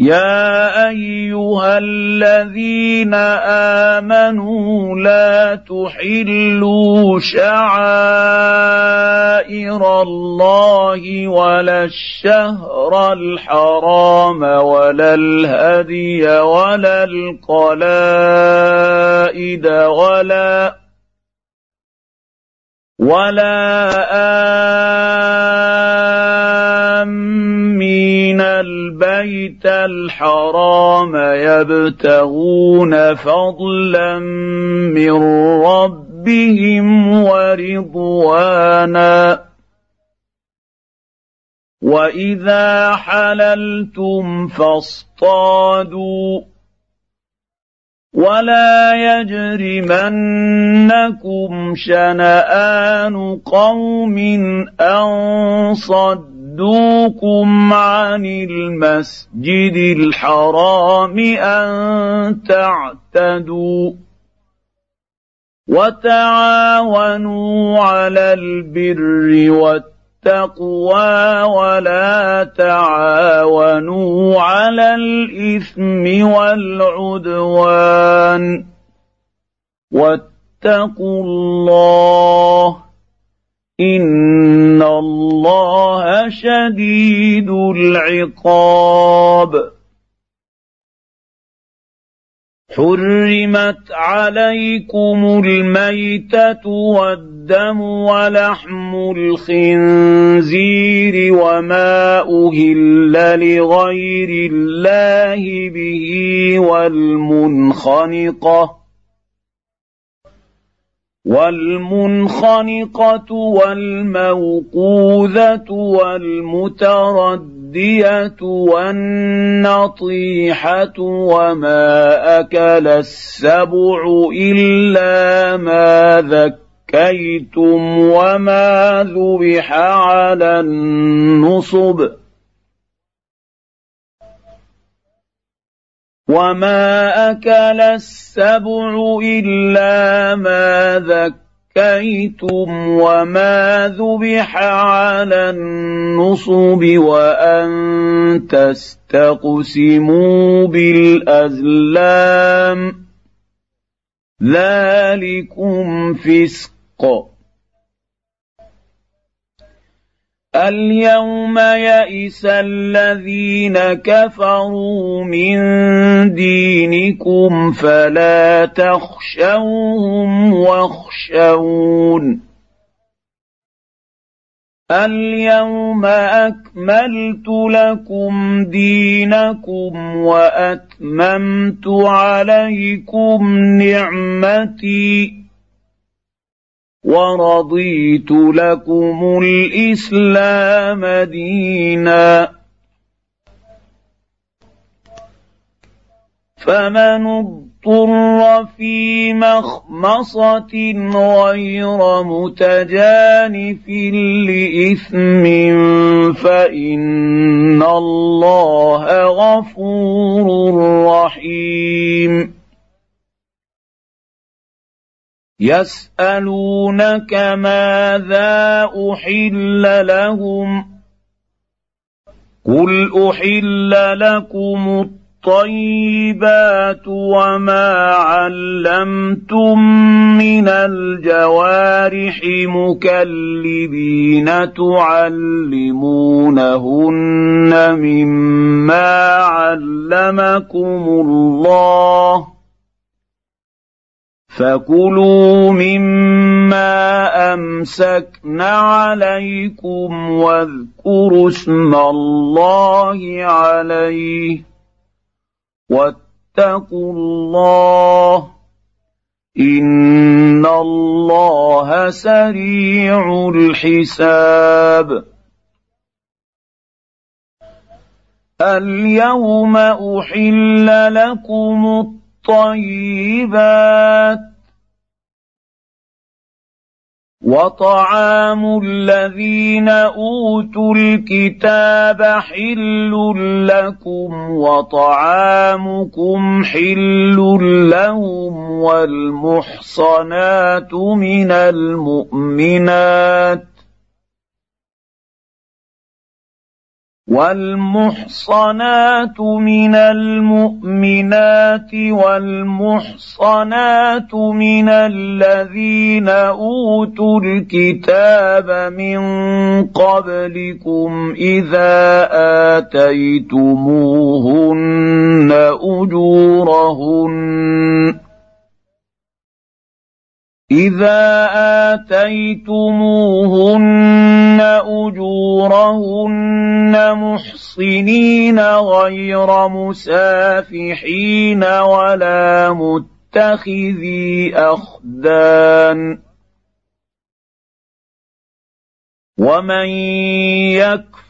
يا أيها الذين آمنوا لا تحلوا شعائر الله ولا الشهر الحرام ولا الهدي ولا القلائد ولا ولا آمين البيت الحرام يبتغون فضلا من ربهم ورضوانا. واذا حللتم فاصطادوا. ولا يجرمنكم شنآن قوم أن صدوكم عن المسجد الحرام أن تعتدوا وتعاونوا على البر والتقوى التقوى ولا تعاونوا على الاثم والعدوان واتقوا الله ان الله شديد العقاب. حرمت عليكم الميتة والدم ولحم الخنزير وما أهل لغير الله به والمنخنقة. والمنخنقة والموقوذة والمتردية والنطيحة وما أكل السبع إلا ما ذكيتم وما ذبح على النصب وما اكل السبع الا ما ذكيتم وما ذبح على النصب وان تستقسموا بالازلام ذلكم فسق اليوم يئس الذين كفروا من دينكم فلا تخشوهم واخشون. اليوم أكملت لكم دينكم وأتممت عليكم نعمتي. ورضيت لكم الإسلام دينا. فمن اضطر في مخمصة غير متجانف لإثم فإن الله غفور رحيم. يسألونك ماذا أحل لهم قل أحل لكم الطيبات وما علمتم من الجوارح مكلبين تعلمونهن مما علمكم الله فكلوا مما امسكن عليكم واذكروا اسم الله عليه واتقوا الله ان الله سريع الحساب اليوم احل لكم الطيبات وطعام الذين أوتوا الكتاب حل لكم وطعامكم حل لهم والمحصنات من المؤمنات والمحصنات من المؤمنات والمحصنات من الذين أوتوا الكتاب من قبلكم إذا آتيتموهن أجورهن إذا آتيتموهن أجورهن محصنين غير مسافحين ولا متخذي أخدان ومن يكفر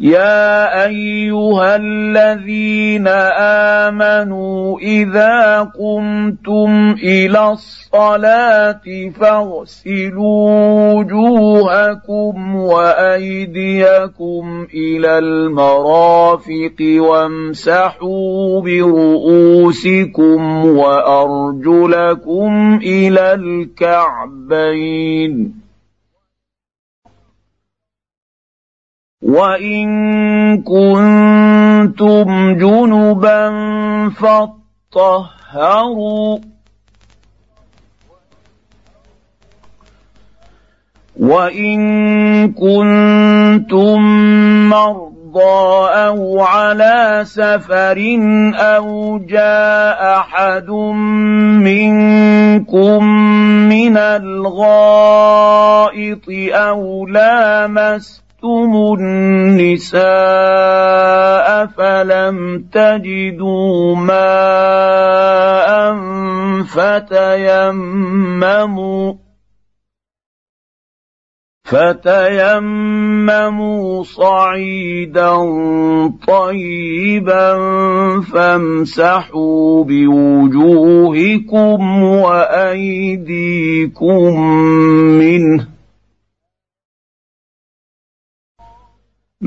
يا أيها الذين آمنوا إذا قمتم إلى الصلاة فاغسلوا وجوهكم وأيديكم إلى المرافق وامسحوا برؤوسكم وأرجلكم إلى الكعبين. وان كنتم جنبا فاطهروا وان كنتم مرضى أو على سفر أو جاء احد منكم من الغائط أو لامست طلقتم النساء فلم تجدوا ماء فتيمموا فتيمموا صعيدا طيبا فامسحوا بوجوهكم وايديكم منه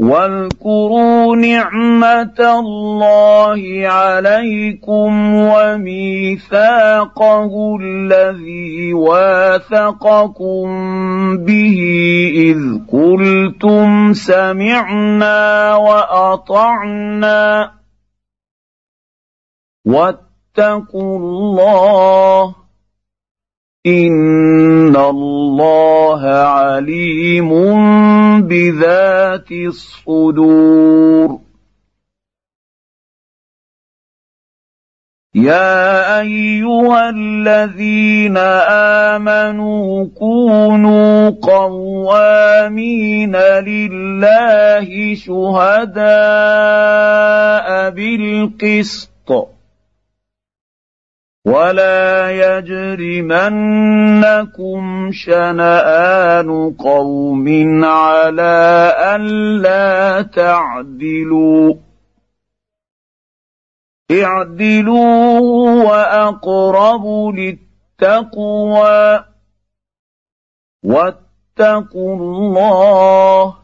واذكروا نعمة الله عليكم وميثاقه الذي واثقكم به إذ قلتم سمعنا وأطعنا واتقوا الله ان الله عليم بذات الصدور يا ايها الذين امنوا كونوا قوامين لله شهداء بالقسط ولا يجرمنكم شنآن قوم على ألا تعدلوا اعدلوا وأقرب للتقوى واتقوا الله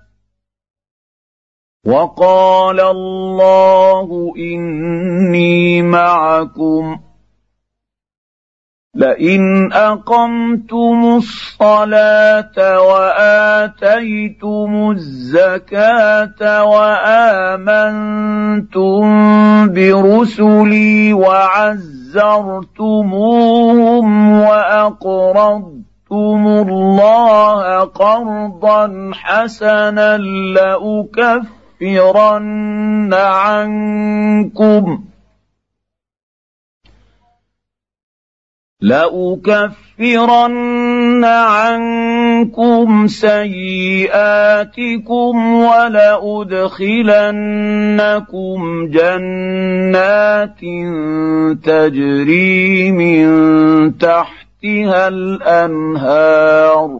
وقال الله إني معكم. لئن أقمتم الصلاة وآتيتم الزكاة وآمنتم برسلي وعزرتموهم وأقرضتم الله قرضا حسنا لأكفر لأكفرن عنكم. لأكفرن عنكم سيئاتكم ولأدخلنكم جنات تجري من تحتها الأنهار.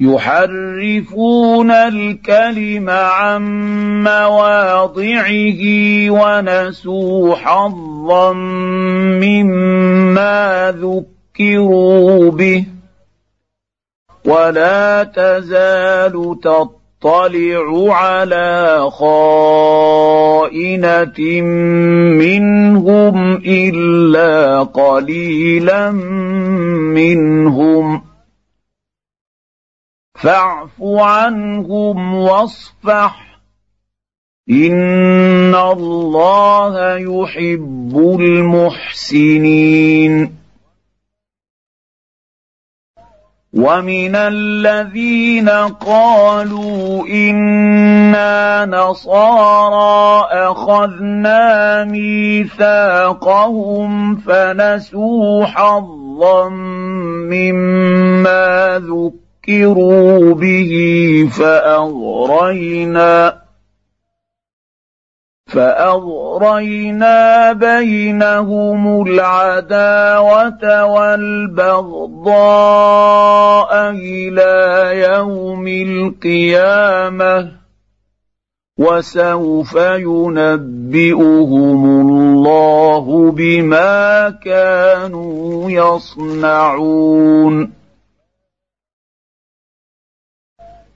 يحرفون الكلم عن مواضعه ونسوا حظا مما ذكروا به. ولا تزال تطلع على خائنة منهم إلا قليلا منهم. فاعف عنهم واصفح. إن الله يحب المحسنين. ومن الذين قالوا إنا نصارى أخذنا ميثاقهم فنسوا حظا مما ذكروا. ذكروا به فأغرينا فأغرينا بينهم العداوة والبغضاء إلى يوم القيامة وسوف ينبئهم الله بما كانوا يصنعون.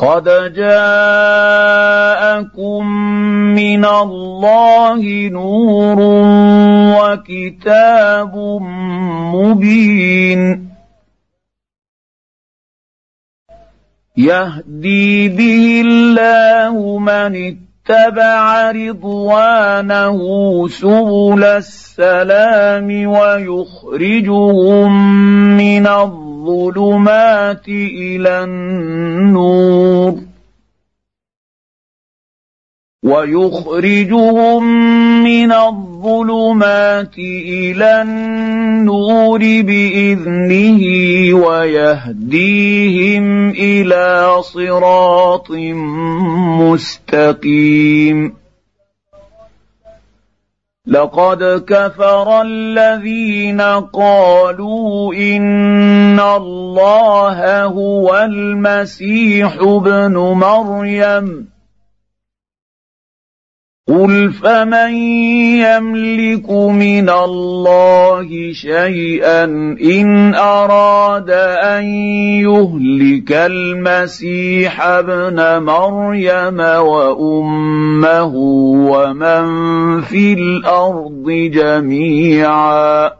قد جاءكم من الله نور وكتاب مبين يهدي به الله من اتبع رضوانه سبل السلام ويخرجهم من الظلمات إلى النور ويخرجهم من الظلمات إلى النور باذنه ويهديهم إلى صراط مستقيم لقد كفر الذين قالوا إن الله هو المسيح ابن مريم. قل فمن يملك من الله شيئا ان اراد ان يهلك المسيح ابن مريم وامه ومن في الأرض جميعا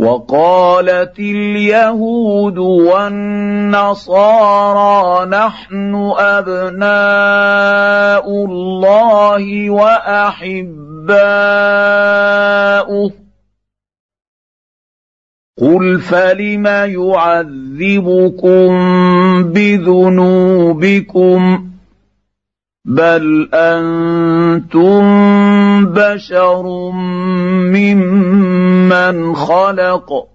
وقالت اليهود والنصارى نحن أبناء الله وأحباؤه. قل فلم يعذبكم بذنوبكم؟ بل أنتم بشر ممن خلق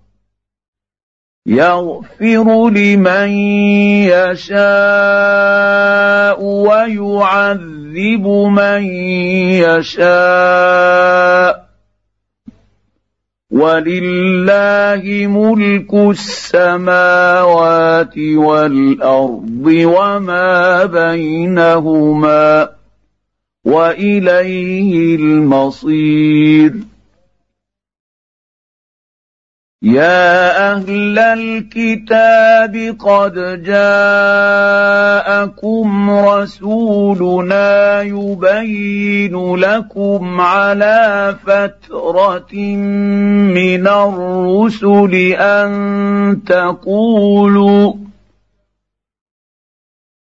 يغفر لمن يشاء ويعذب من يشاء ولله ملك السماوات والأرض وما بينهما وإليه المصير. يا أهل الكتاب قد جاءكم رسولنا يبين لكم على فترة من الرسل أن تقولوا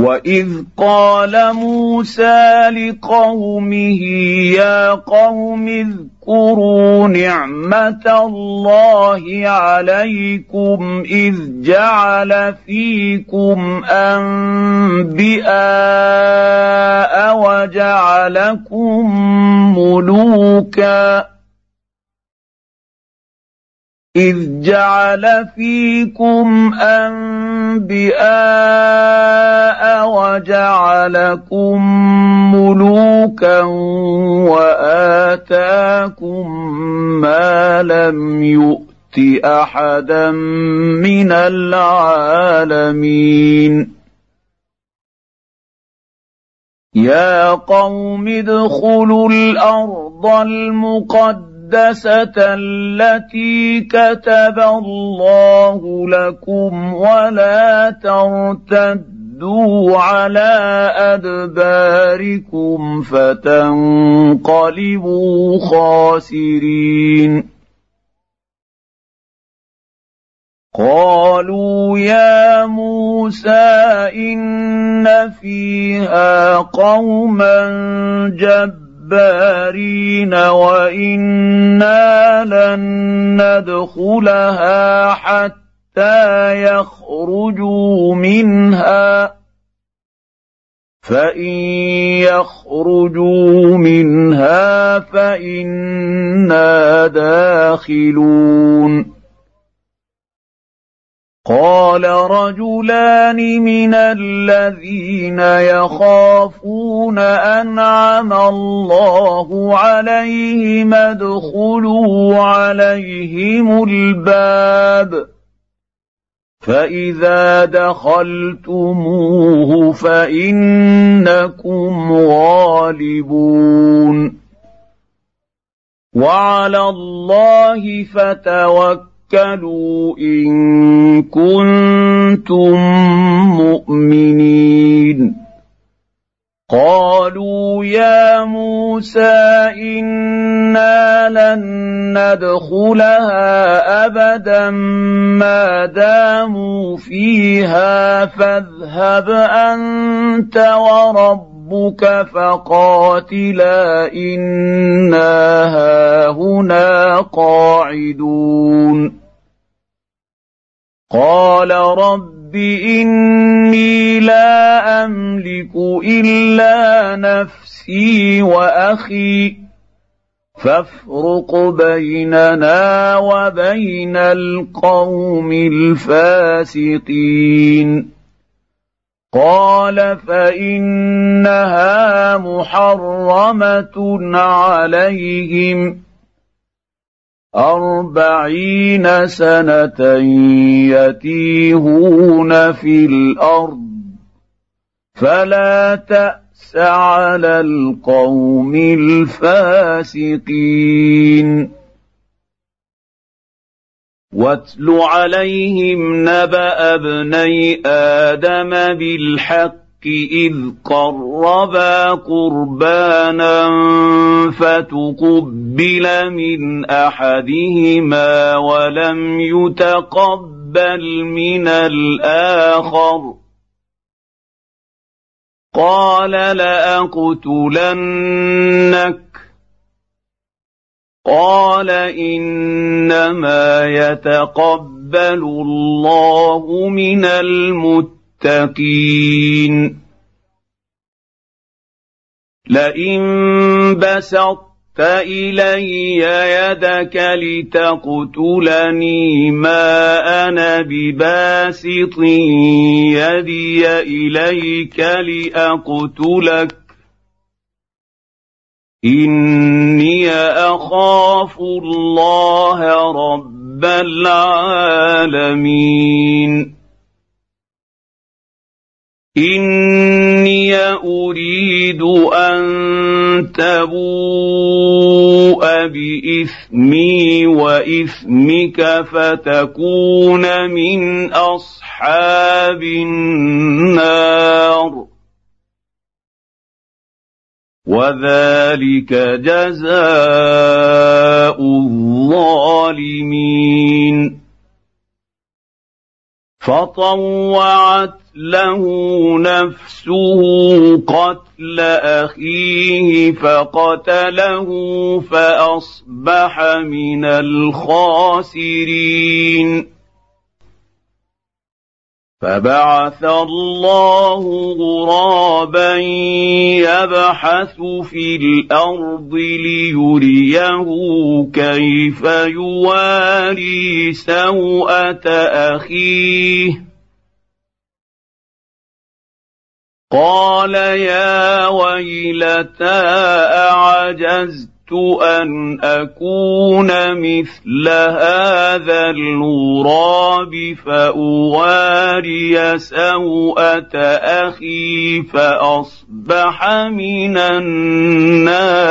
واذ قال موسى لقومه يا قوم اذكروا نعمه الله عليكم اذ جعل فيكم انبئاء وجعلكم ملوكا إذ جعل فيكم انبئاء وجعلكم ملوكا وآتاكم ما لم يؤت أحدا من العالمين. يا قوم ادخلوا الأرض المقدسة المقدسة التي كتب الله لكم ولا ترتدوا على أدباركم فتنقلبوا خاسرين. قالوا يا موسى إن فيها قوما جبارين وإنا لن ندخلها حتى يخرجوا منها. فإن يخرجوا منها فإنا داخلون. قال رجلان من الذين يخافون أنعم الله عليهم ادخلوا عليهم الباب. فإذا دخلتموه فإنكم غالبون. وعلى الله فتوكلوا ان كنتم مؤمنين. قالوا يا موسى أنا لن ندخلها ابدا ما داموا فيها فاذهب انت وربك فقاتلا إنا هاهنا قاعدون. قال رب رب إني لا أملك إلا نفسي وأخي فافرق بيننا وبين القوم الفاسقين. قال فإنها محرمة عليهم أربعين سنة يتيهون في الأرض فلا تأس على القوم الفاسقين واتل عليهم نبأ ابني آدم بالحق إذ قربا قربانا فتقبل من أحدهما ولم يتقبل من الآخر. قال لأقتلنك قال إنما يتقبل الله من المتقين. لئن بسطت إلي يدك لتقتلني ما أنا بباسط يدي إليك لأقتلك. اني اخاف الله رب العالمين اني اريد ان تبوء باثمي واثمك فتكون من اصحاب النار وذلك جزاء الظالمين. فطوعت له نفسه قتل أخيه فقتله فأصبح من الخاسرين. فبعث الله غرابا يبحث في الأرض ليريه كيف يواري سوءة أخيه. قال يا ويلتى أعجزت ان اكون مثل هذا الغراب فاواري سوءه أخي فاصبح من النادمين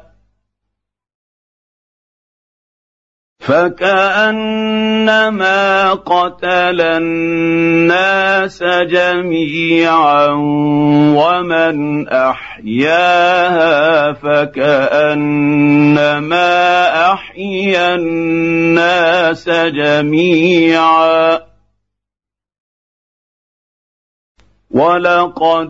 فكأنما قتل الناس جميعا ومن أحياها فكأنما أحيا الناس جميعا. ولقد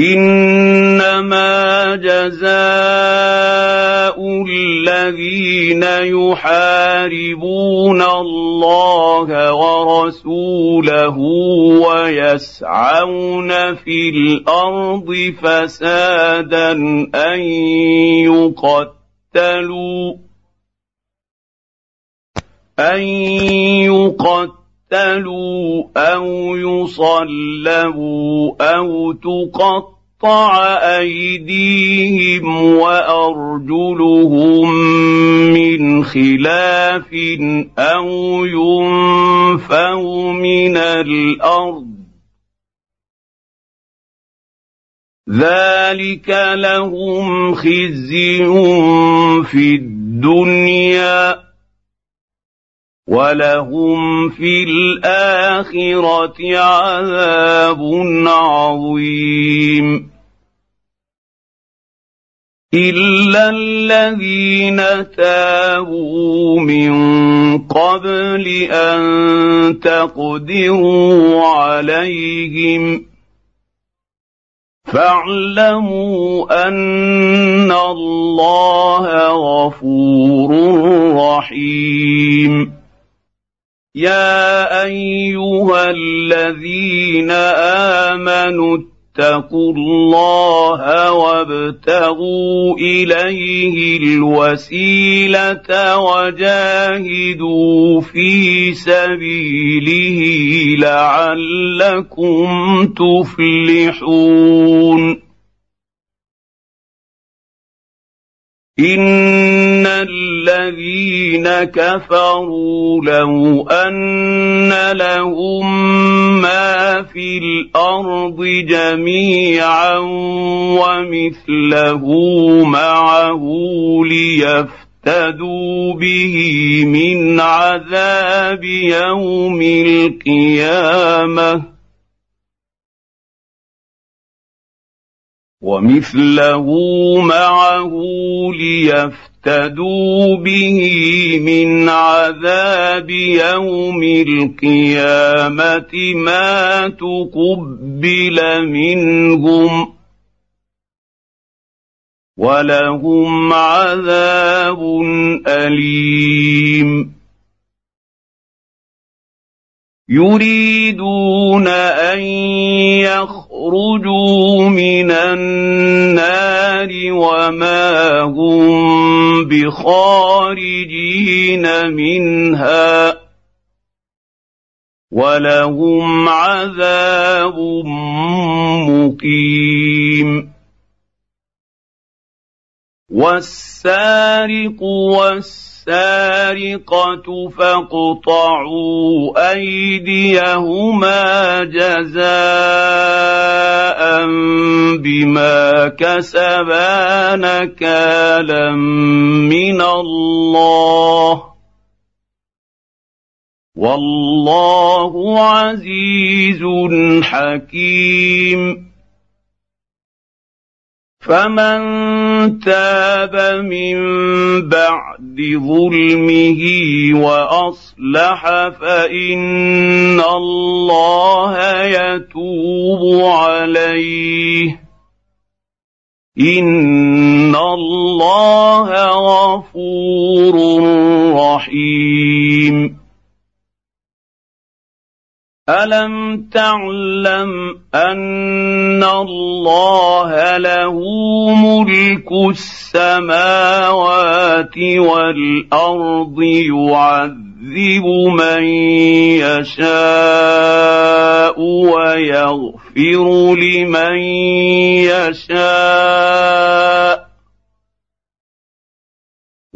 إنما جزاء الذين يحاربون الله ورسوله ويسعون في الأرض فسادا أن يقتلوا أن يقتلوا يقتلوا أو يصلبوا أو تقطع أيديهم وأرجلهم من خلاف أو ينفوا من الأرض. ذلك لهم خزي في الدنيا. ولهم في الآخرة عذاب عظيم. الا الذين تابوا من قبل ان تقدروا عليهم فاعلموا ان الله غفور رحيم. يا ايها الذين امنوا اتقوا الله وابتغوا اليه الوسيله وجاهدوا في سبيله لعلكم تفلحون ان الذين كفروا لو ان لهم ما في الأرض جميعا ومثله معه ليفتدوا به من عذاب يوم القيامه ومثله معه ليفتدوا به من عذاب يوم القيامة ما تقبل منهم ولهم عذاب أليم. يريدون أن يخرجوا من النار وما هم بخارجين منها ولهم عذاب مقيم. والسارق والسارق السارقة فاقطعوا أيديهما جزاء بما كسبا نكالا من الله. والله عزيز حكيم. فمن تاب من بعد ظلمه وأصلح فإن الله يتوب عليه. إن الله غفور رحيم. الم تعلم ان الله له ملك السماوات والارض يعذب من يشاء ويغفر لمن يشاء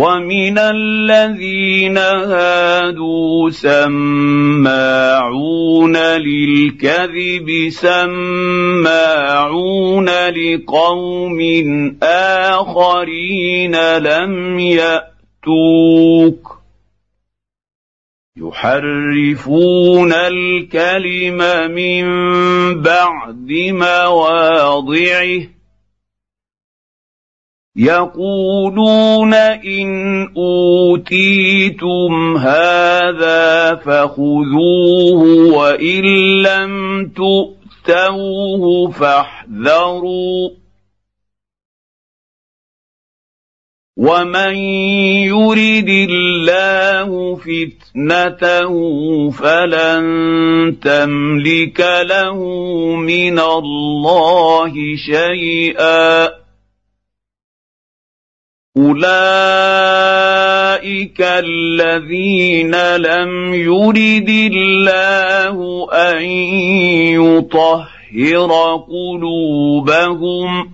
ومن الذين هادوا سماعون للكذب سماعون لقوم اخرين لم ياتوك يحرفون الكلم من بعد مواضعه يقولون إن أوتيتم هذا فخذوه وإن لم تؤتوه فاحذروا. ومن يرد الله فتنته فلن تملك له من الله شيئا. اولئك الذين لم يرد الله ان يطهر قلوبهم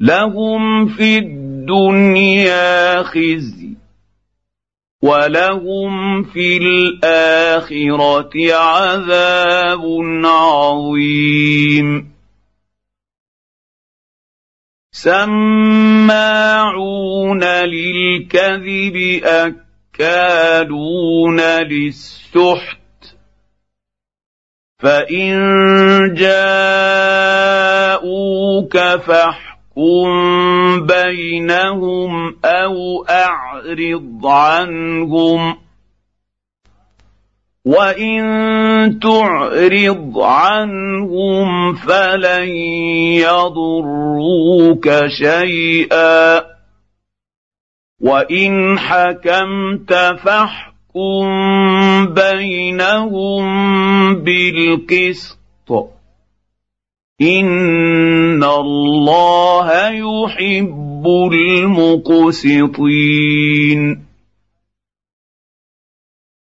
لهم في الدنيا خزي ولهم في الاخره عذاب عظيم سماعون للكذب أكالون للسحت. فإن جاءوك فاحكم بينهم أو أعرض عنهم. وان تعرض عنهم فلن يضروك شيئا وان حكمت فاحكم بينهم بالقسط ان الله يحب المقسطين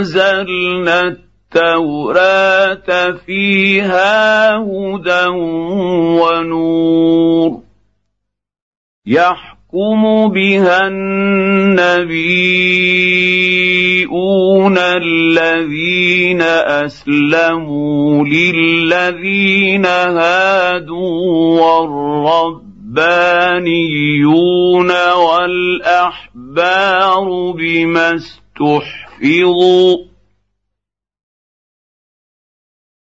انزلنا التوراه فيها هدى ونور يحكم بها النبيون الذين اسلموا للذين هادوا والرب الربانيون والاحبار بما استحفظوا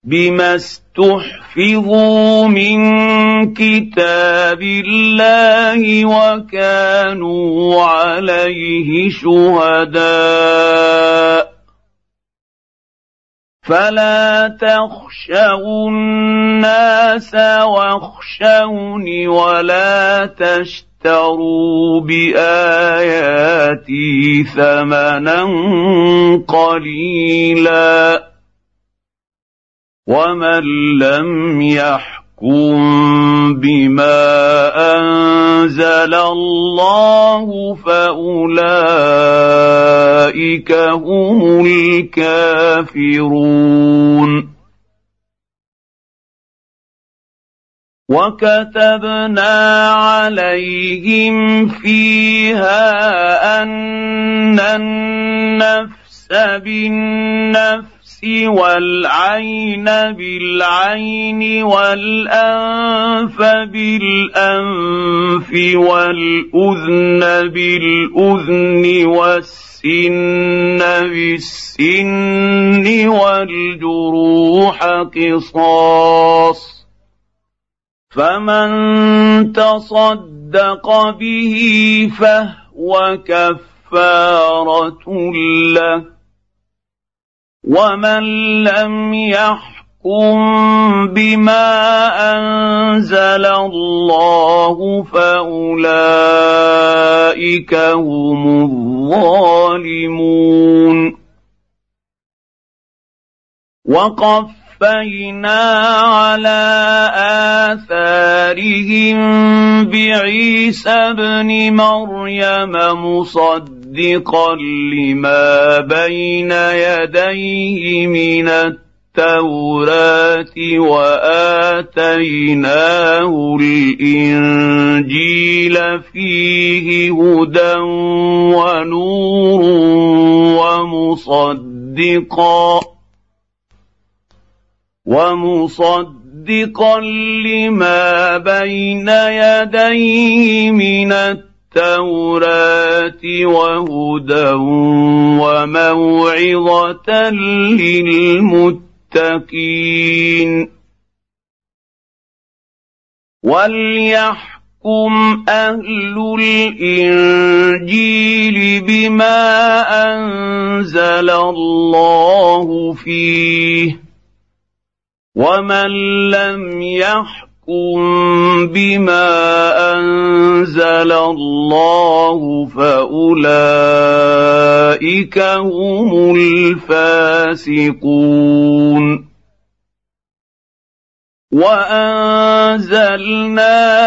بما استحفظوا من كتاب الله وكانوا عليه شهداء فلا تخشوا الناس واخشوني ولا تشتروا بآياتي ثمنا قليلا ومن لم يحكم بما انزل الله فاولئك هم الكافرون وكتبنا عليهم فيها ان النفس بالنفس والعين بالعين والأنف بالأنف والأذن بالأذن والسن بالسن والجروح قصاص فمن تصدق به فهو كفارة له ومن لم يحكم بما انزل الله فاولئك هم الظالمون وقفينا على اثارهم بعيسى ابن مريم مصدقا مصدقا لما بين يديه من التوراة وآتيناه الإنجيل فيه هدى ونور ومصدقا ومصدقا لما بين يديه من التوراة التوراه وهدى وموعظة للمتقين. وليحكم أهل الانجيل بما انزل الله فيه ومن لم يحكم يحكم بما انزل الله فاولئك هم الفاسقون وانزلنا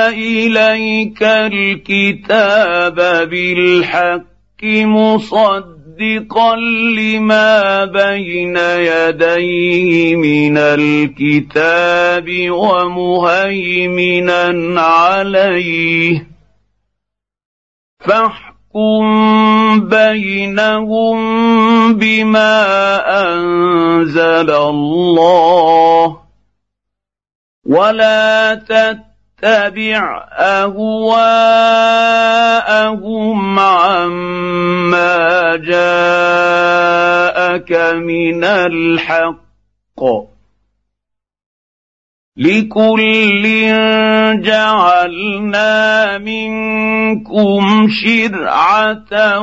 اليك الكتاب بالحق مصدقا مصدقا لما بين يديه من الكتاب ومهيمنا عليه. فاحكم بينهم بما أنزل الله. ولا تتبع اتبع أهواءهم عما جاءك من الحق. لكل جعلنا منكم شرعة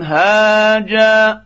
ومنهاجا.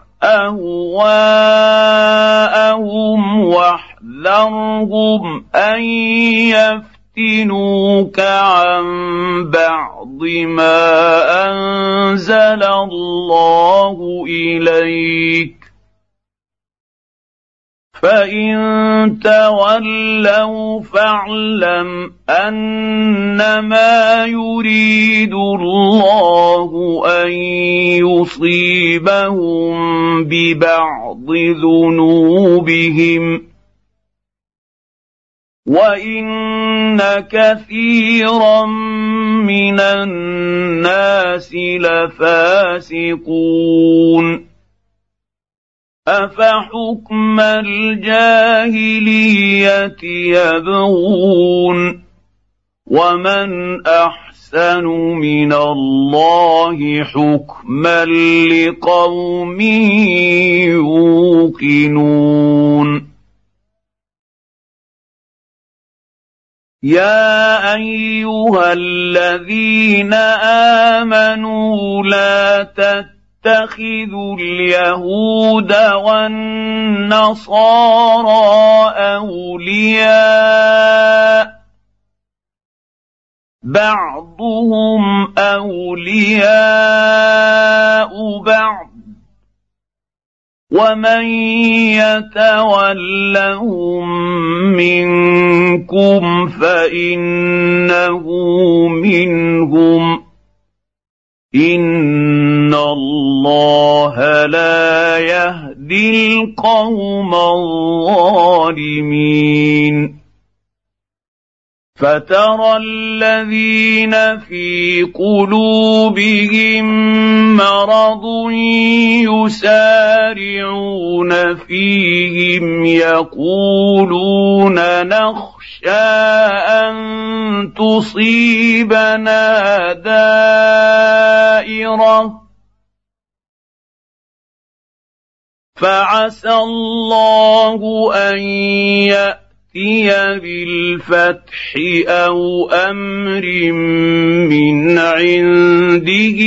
أهواءهم واحذرهم أن يفتنوك عن بعض ما أنزل الله إليك. فان تولوا فاعلم انما يريد الله ان يصيبهم ببعض ذنوبهم وان كثيرا من الناس لفاسقون افحكم الجاهليه يبغون ومن احسن من الله حكما لقوم يوقنون يا ايها الذين امنوا لا تتبعوا تتخذوا اليهود والنصارى أولياء. بعضهم أولياء بعض. ومن يتولهم منكم فإنه منهم. ان الله لا يهدي القوم الظالمين فترى الذين في قلوبهم مرض يسارعون فيهم يقولون نخشى أن تصيبنا دائرة فعسى الله أن يأتي ياتي بالفتح أو أمر من عنده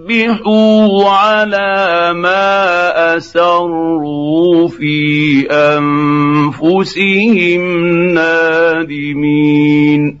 فيصبحوا على ما اسروا في انفسهم نادمين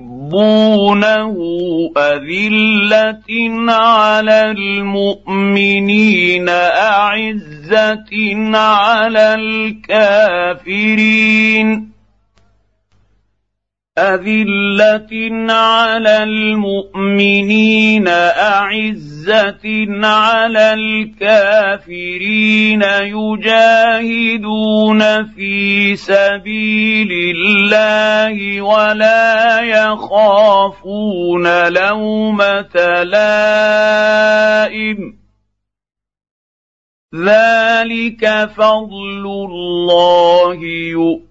يحبونه أذلة على المؤمنين أعزة على الكافرين. أذلة على المؤمنين أعزة على الكافرين يجاهدون في سبيل الله ولا يخافون لومة لائم. ذلك فضل الله يؤمن.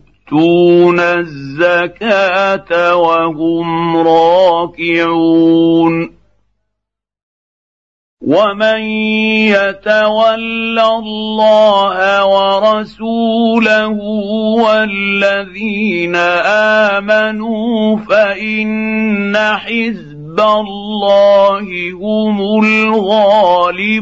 يؤتون الزكاة وهم راكعون. ومن يتول الله ورسوله والذين آمنوا فإن حزب حزب الله هم الغالبون.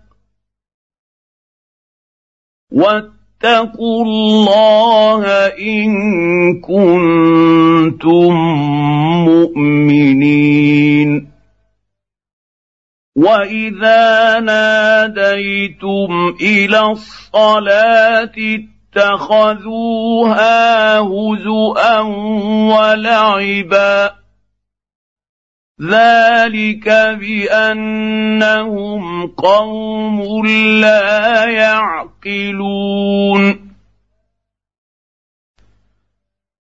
واتقوا الله إن كنتم مؤمنين. وإذا ناديتم إلى الصلاة اتخذوها هزءا ولعبا ذلك بانهم قوم لا يعقلون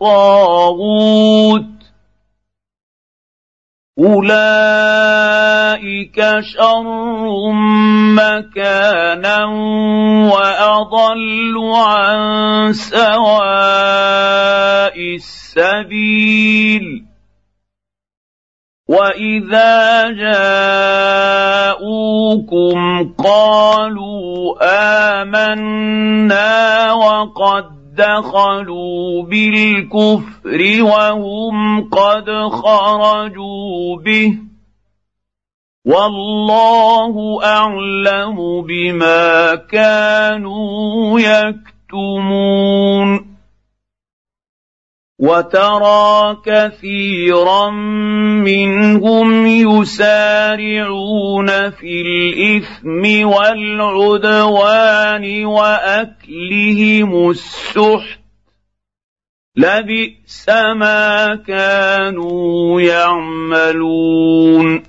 الطاغوت. أولئك شر مكانا وأضل عن سواء السبيل. وإذا جاءوكم قالوا آمنا وقد دخلوا بالكفر وهم قد خرجوا به والله أعلم بما كانوا يكتمون وترى كثيرا منهم يسارعون في الإثم والعدوان وأكلهم السحت. لبئس ما كانوا يعملون.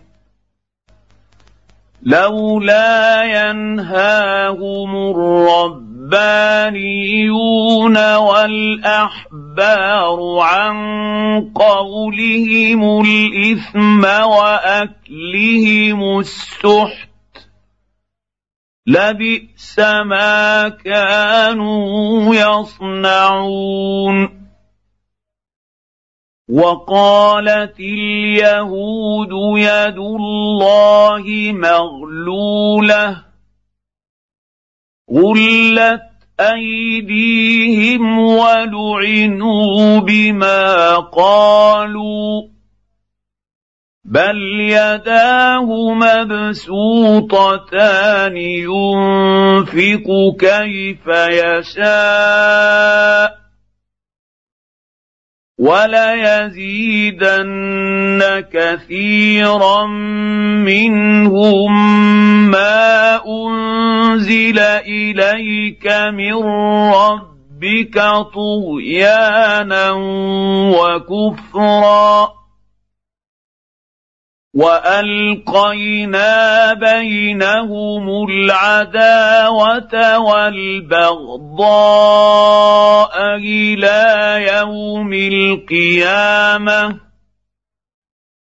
لولا ينهاهم الرب الربانيون والاحبار عن قولهم الاثم واكلهم السحت لبئس ما كانوا يصنعون وقالت اليهود يد الله مغلوله غلت ايديهم ولعنوا بما قالوا بل يداه مبسوطتان ينفق كيف يشاء وليزيدن كثيرا منهم ما أنزل إليك من ربك طغيانا وكفرا. والقينا بينهم العداوه والبغضاء إلى يوم القيامه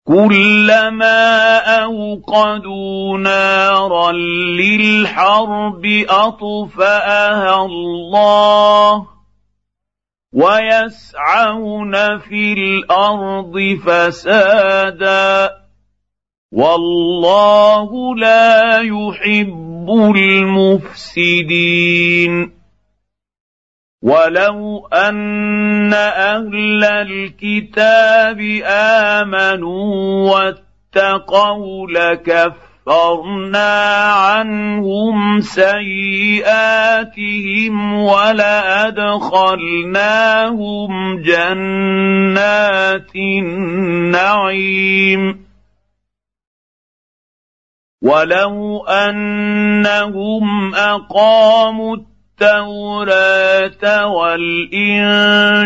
كلما اوقدوا نارا للحرب اطفاها الله ويسعون في الأرض فسادا والله لا يحب المفسدين. ولو أن أهل الكتاب آمنوا واتقوا لكفرنا عنهم سيئاتهم ولأدخلناهم جنات النعيم. ولو انهم اقاموا التوراه والانجيل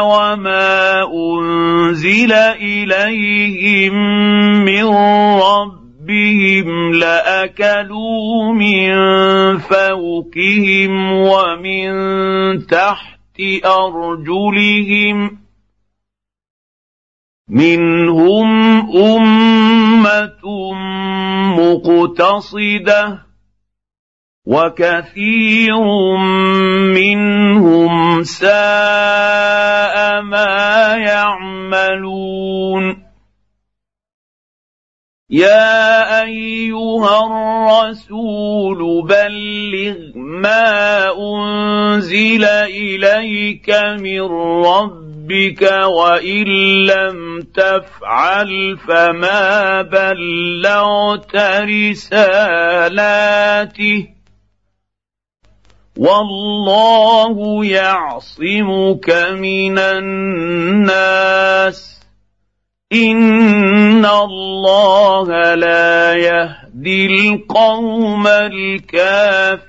وما انزل اليهم من ربهم لاكلوا من فوقهم ومن تحت ارجلهم منهم أمة مقتصدة وكثير منهم ساء ما يعملون. يا أيها الرسول بلغ ما أنزل إليك من ربك وإن لم تفعل فما بلغت رسالاته والله يعصمك من الناس إن الله لا يهدي القوم الكافرين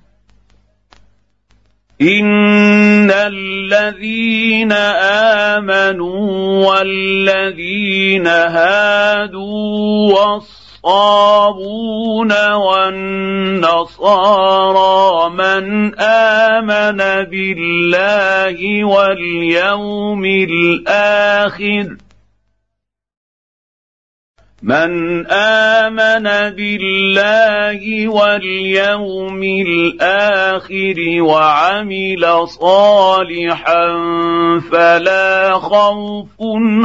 ان الذين امنوا والذين هادوا والصالحين الصابون والنصارى من امن بالله واليوم الآخر من آمن بالله واليوم الآخر وعمل صالحا فلا خوف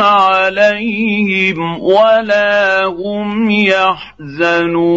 عليهم ولا هم يحزنون.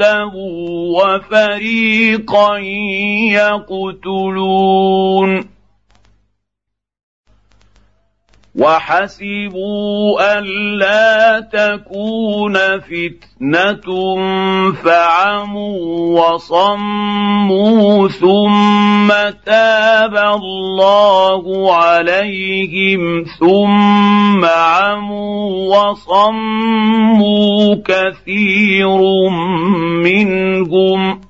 كذبوا وفريقا يقتلون وحسبوا الا تكون فتنة فعموا وصموا ثم تاب الله عليهم ثم عموا وصموا كثير منهم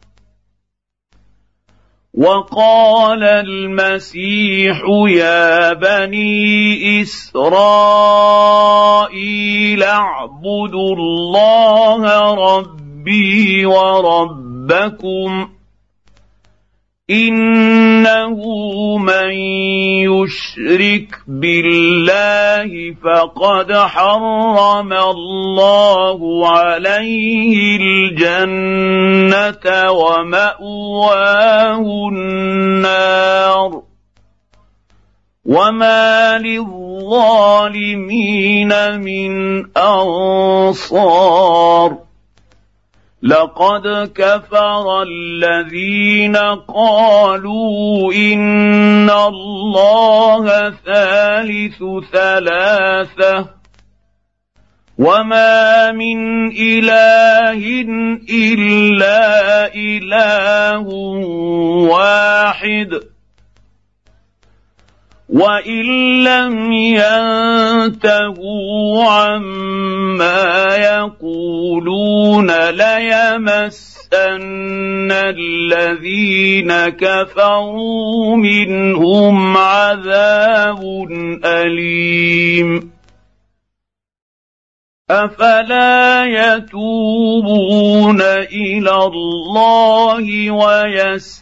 وقال المسيح يا بني إسرائيل اعبدوا الله ربي وربكم انه من يشرك بالله فقد حرم الله عليه الجنه وماواه النار وما للظالمين من انصار لقد كفر الذين قالوا إن الله ثالث ثلاثة وما من إله إلا إله واحد. وان لم ينتهوا عما يقولون ليمسن الذين كفروا منهم عذاب اليم افلا يتوبون إلى الله ويستغفرونه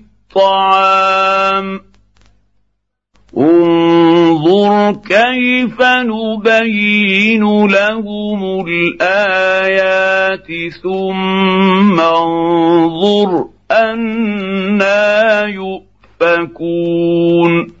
الطعام انظر كيف نبين لهم الآيات ثم انظر أنا يؤفكون.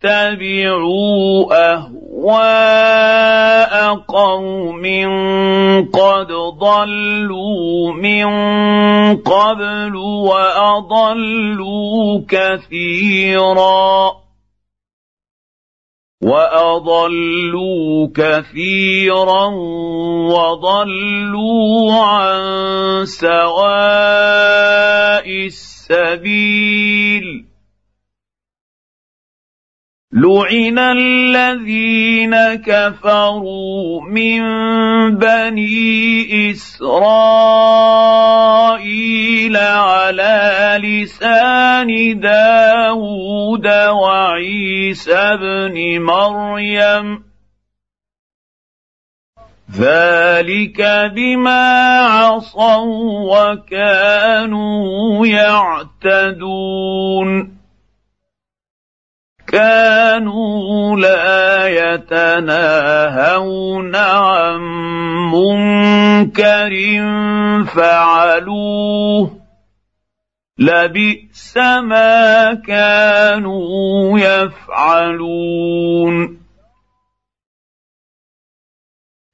اهواء أهواء قوم قد ضلوا من قبل وأضلوا كثيرا وأضلوا كثيرا وضلوا عن سواء السبيل لعن الذين كفروا من بني اسرائيل على لسان داود وعيسى بن مريم ذلك بما عصوا وكانوا يعتدون كانوا لا يتناهون عن منكر فعلوه. لبئس ما كانوا يفعلون.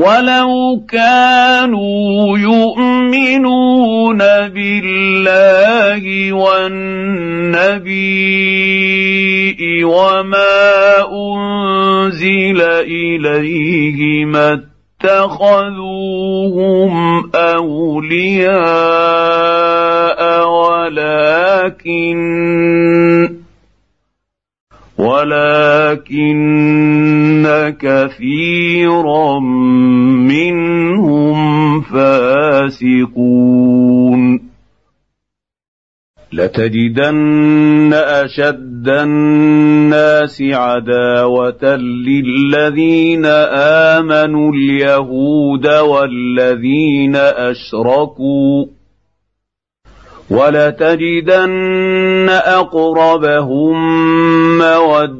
ولو كانوا يؤمنون بالله والنبي وما أنزل إليه ما اتخذوهم أولياء ولكن ولكن كثيرا منهم فاسقون. لتجدن أشد الناس عداوة للذين آمنوا اليهود والذين أشركوا. ولتجدن أقربهم موده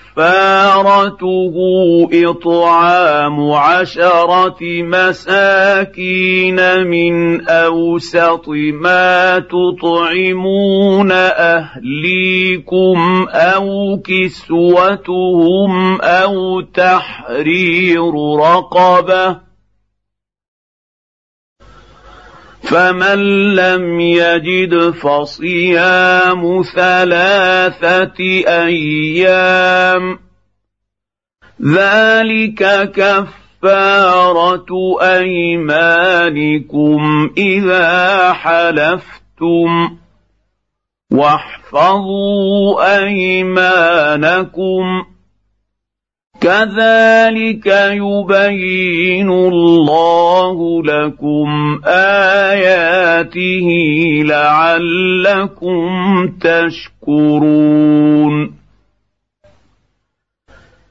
كفارته اطعام عشره مساكين من اوسط ما تطعمون اهليكم أو كسوتهم أو تحرير رقبه فمن لم يجد فصيام ثلاثة أيام ذلك كفارة أيمانكم إذا حلفتم واحفظوا أيمانكم كذلك يبين الله لكم آياته لعلكم تشكرون.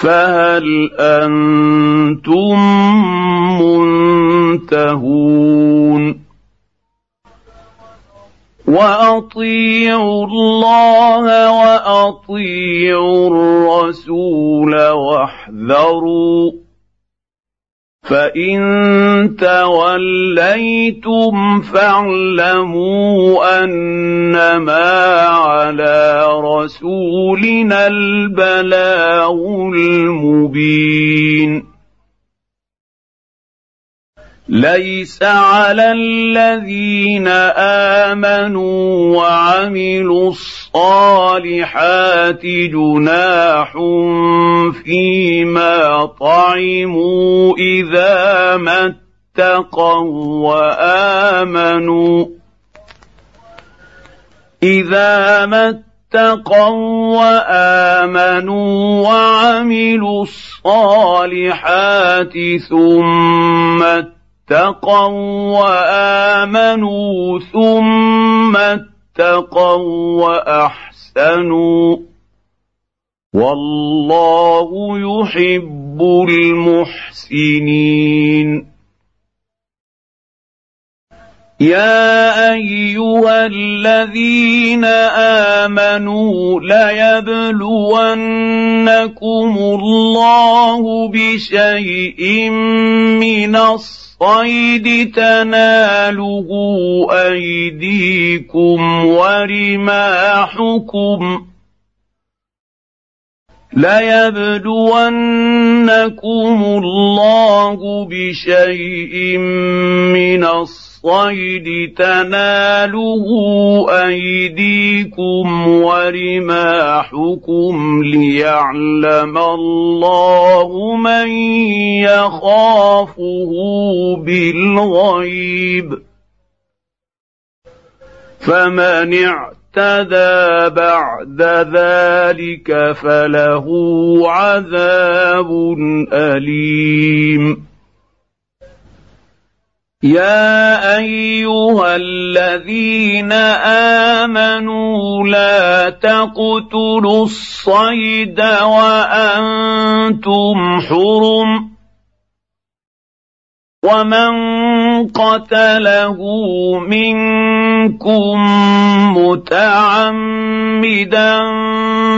فهل أنتم منتهون؟ وأطيعوا الله وأطيعوا الرسول واحذروا. فان توليتم فاعلموا انما على رسولنا البلاغ المبين ليس على الذين آمنوا وعملوا الصالحات جناح فيما طعموا إذا ما اتقوا وآمنوا إذا ما اتقوا وآمنوا وعملوا الصالحات ثم اتقوا وآمنوا ثم اتقوا وأحسنوا والله يحب المحسنين يا ايها الذين امنوا ليبلونكم الله بشيء من الصيد تناله ايديكم ورماحكم ليبلونكم الله بشيء من الصيد الصيد تناله أيديكم ورماحكم ليعلم الله من يخافه بالغيب. فمن اعتدى بعد ذلك فله عذاب أليم. يا ايها الذين امنوا لا تقتلوا الصيد وأنتم حرم ومن قتله منكم متعمدا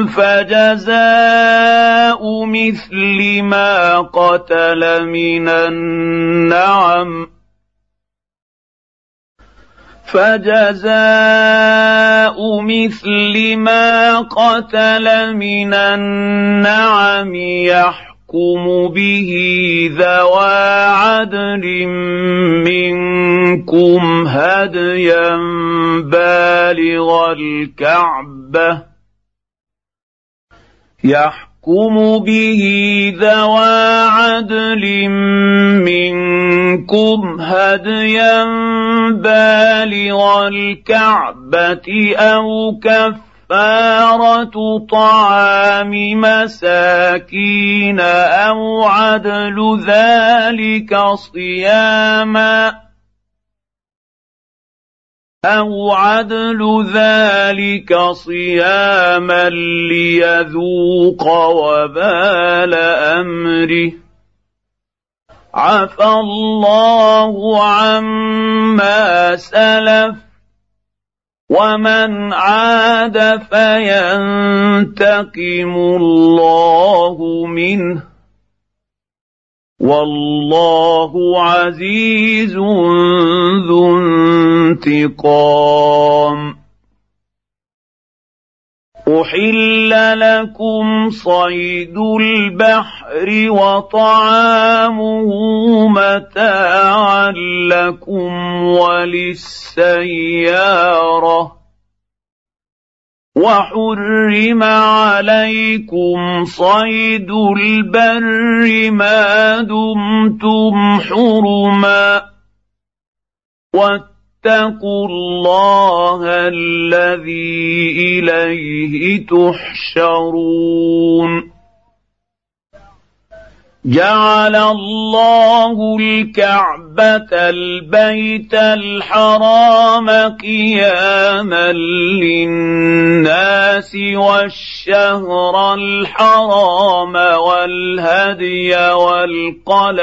فجزاء مثل ما قتل من النعم فجزاء مثل ما قتل من النعم يحكم به ذوى عدل منكم هديا بالغ الكعبة يحكم به ذوى عدل منكم هديا بالغ الكعبة أو كفارة طعام مساكين أو عدل ذلك صياما أو عدل ذلك صياما ليذوق وبال امره عفى الله عما سلف ومن عاد فينتقم الله منه والله عزيز ذو انتقام. أحل لكم صيد البحر وطعامه متاعا لكم وللسيارة. وحرم عليكم صيد البر ما دمتم حرما واتقوا الله الذي إليه تحشرون جعل الله الكعبة البيت الحرام قياما للناس والشهر الحرام والهدي والقلائد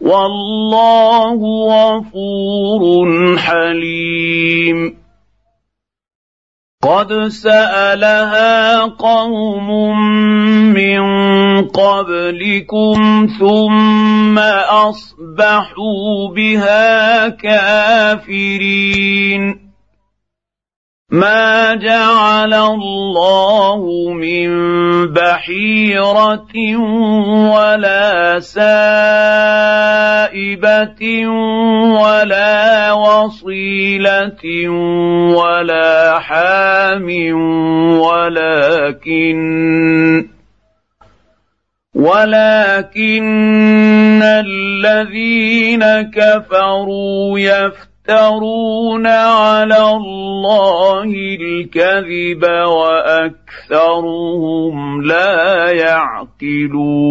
والله غفور حليم. قد سألها قوم من قبلكم ثم أصبحوا بها كافرين. ما جعل الله من بحيره ولا سائبه ولا وصيله ولا حام ولكن ولكن الذين كفروا يفترون يفترون على الله الكذب وأكثرهم لا يعقلون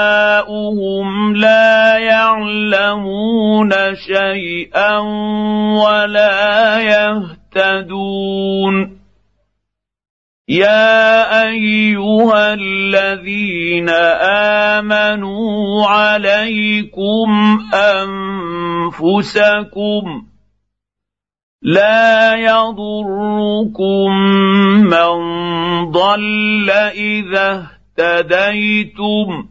لا يعلمون شيئا ولا يهتدون. يا أيها الذين آمنوا عليكم أنفسكم لا يضركم من ضل إذا اهتديتم.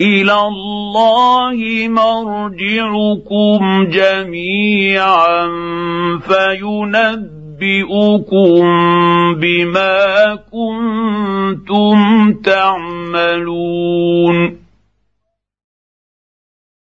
إلى الله مرجعكم جميعا فينبئكم بما كنتم تعملون.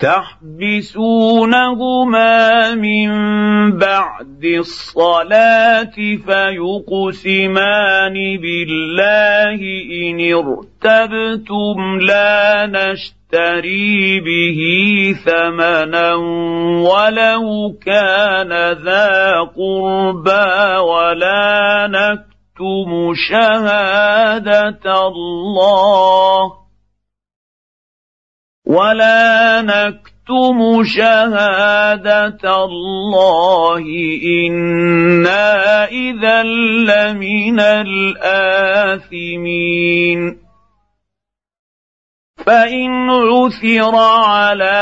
تحبسونهما من بعد الصلاة فيقسمان بالله إن ارتبتم لا نشتري به ثمنا ولو كان ذا قربى ولا نكتم شهادة الله ولا نكتم شهاده الله أنا اذا لمن الاثمين فان عثر على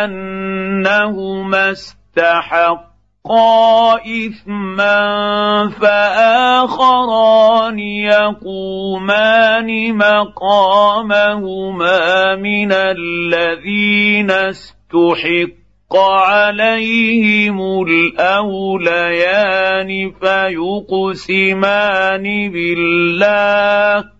انهما استحق إثما فآخران يقومان مقامهما من الذين استحق عليهم الأوليان فيقسمان بالله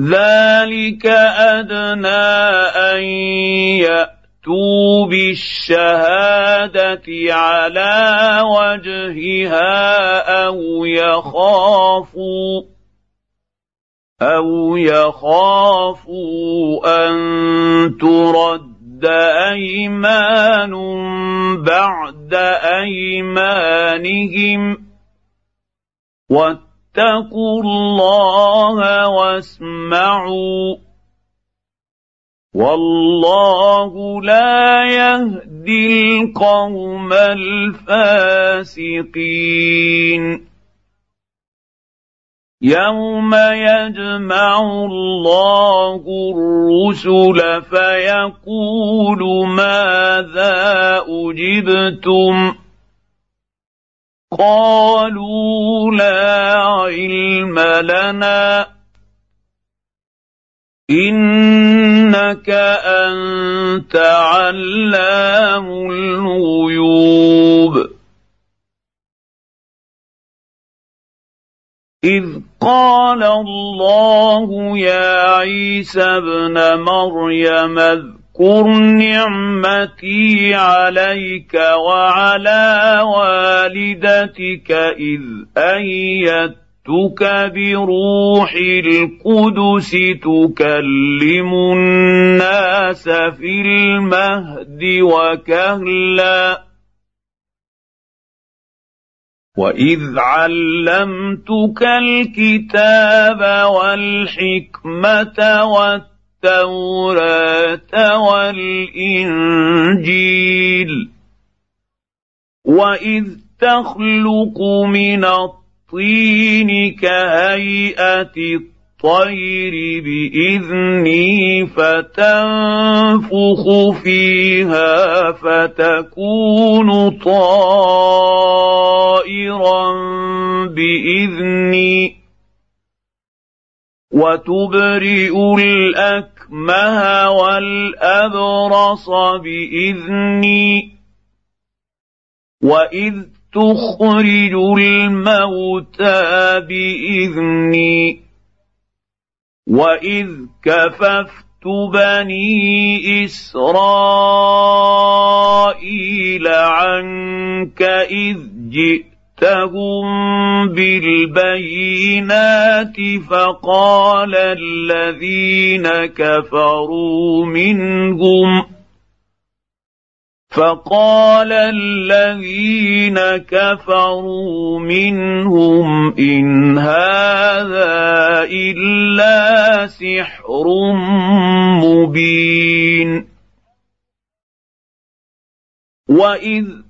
ذلك ادنى ان ياتوا بالشهاده على وجهها أو يخافوا أو يخافوا ان ترد ايمان بعد ايمانهم اتقوا الله واسمعوا. والله لا يهدي القوم الفاسقين. يوم يجمع الله الرسل فيقول ماذا أجبتم؟ قالوا لا علم لنا. إنك أنت علام الغيوب. إذ قال الله يا عيسى ابن مريم اذكر نعمتي عليك وعلى والدتك اذ ايدتك بروح القدس تكلم الناس في المهد وكهلا واذ علمتك الكتاب والحكمه والتقوى التوراة والإنجيل. واذ تخلق من الطين كهيئه الطير باذني فتنفخ فيها فتكون طائرا باذني. وتبرئ الاكمه والابرص باذني واذ تخرج الموتى باذني واذ كففت بني اسرائيل عنك اذ جئتهم بالبينات فقال الذين كفروا منهم فقال الذين كفروا منهم إن هذا إلا سحر مبين وإذ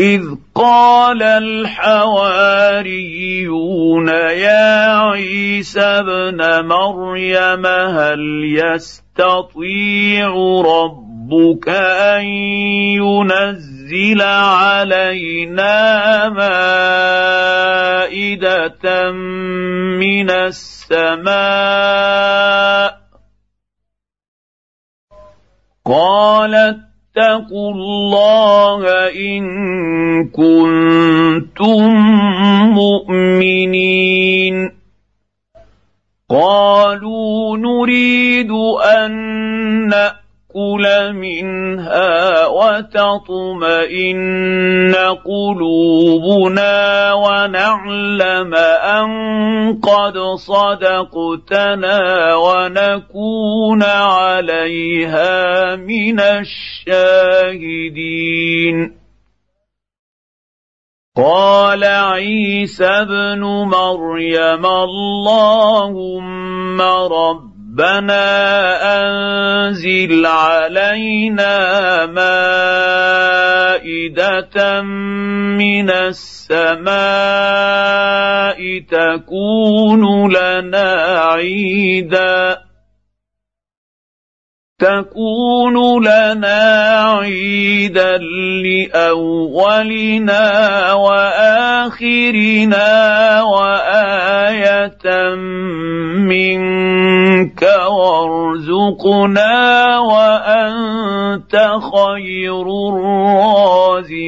إذ قال الحواريون يا عيسى ابن مريم هل يستطيع ربك أن ينزل علينا مائدة من السماء؟ قالت فاتقوا الله إن كنتم مؤمنين. قالوا نريد أن ناكل منها وتطمئن قلوبنا ونعلم أن قد صدقتنا ونكون عليها من الشاهدين. قال عيسى ابن مريم اللهم رب ربنا أنزل علينا مائدة من السماء تكون لنا عيدا. تكون لنا عيدا لأولنا وآخرنا وآية منك وارزقنا وأنت خير الرازقين.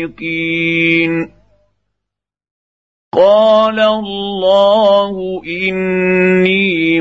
قال الله إني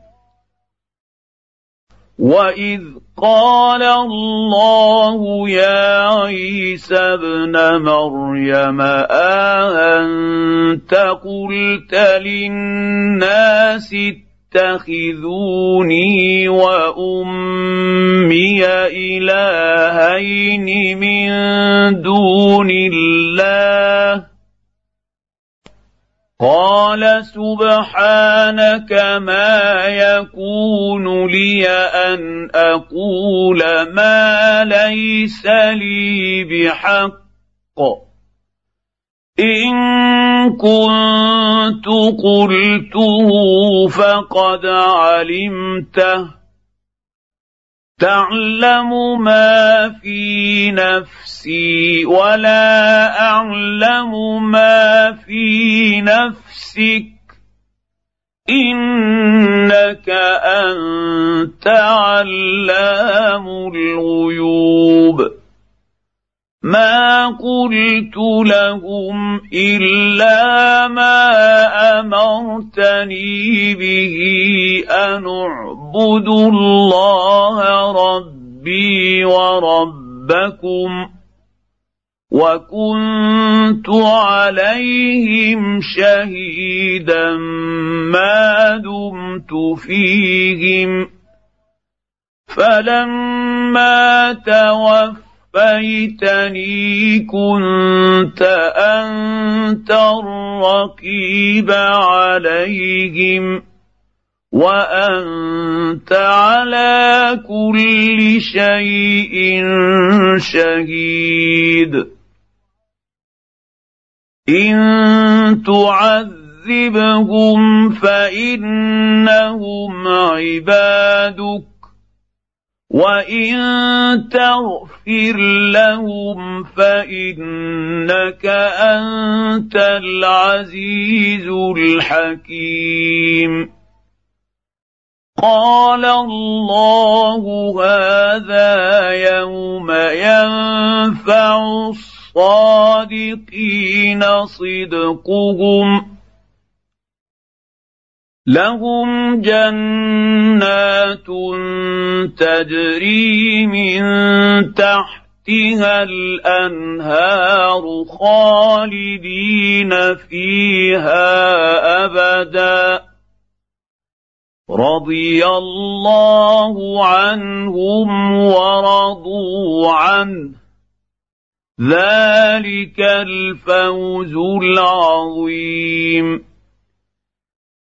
واذ قال الله يا عيسى ابن مريم اانت قلت للناس اتخذوني وامي الهين من دون الله قال سبحانك ما يكون لي أن أقول ما ليس لي بحق. إن كنت قلته فقد علمته. تعلم ما في نفسي ولا أعلم ما في نفسك. إنك أنت علام الغيوب. ما قلت لهم الا ما امرتني به ان اعبدوا الله ربي وربكم وكنت عليهم شهيدا ما دمت فيهم فلما توفى توفيتني كنت أنت الرقيب عليهم وأنت على كل شيء شهيد. إن تعذبهم فإنهم عبادك وان تغفر لهم فانك انت العزيز الحكيم قال الله هذا يوم ينفع الصادقين صدقهم لهم جنات تجري من تحتها الأنهار خالدين فيها أبدا. رضي الله عنهم ورضوا عنه. ذلك الفوز العظيم.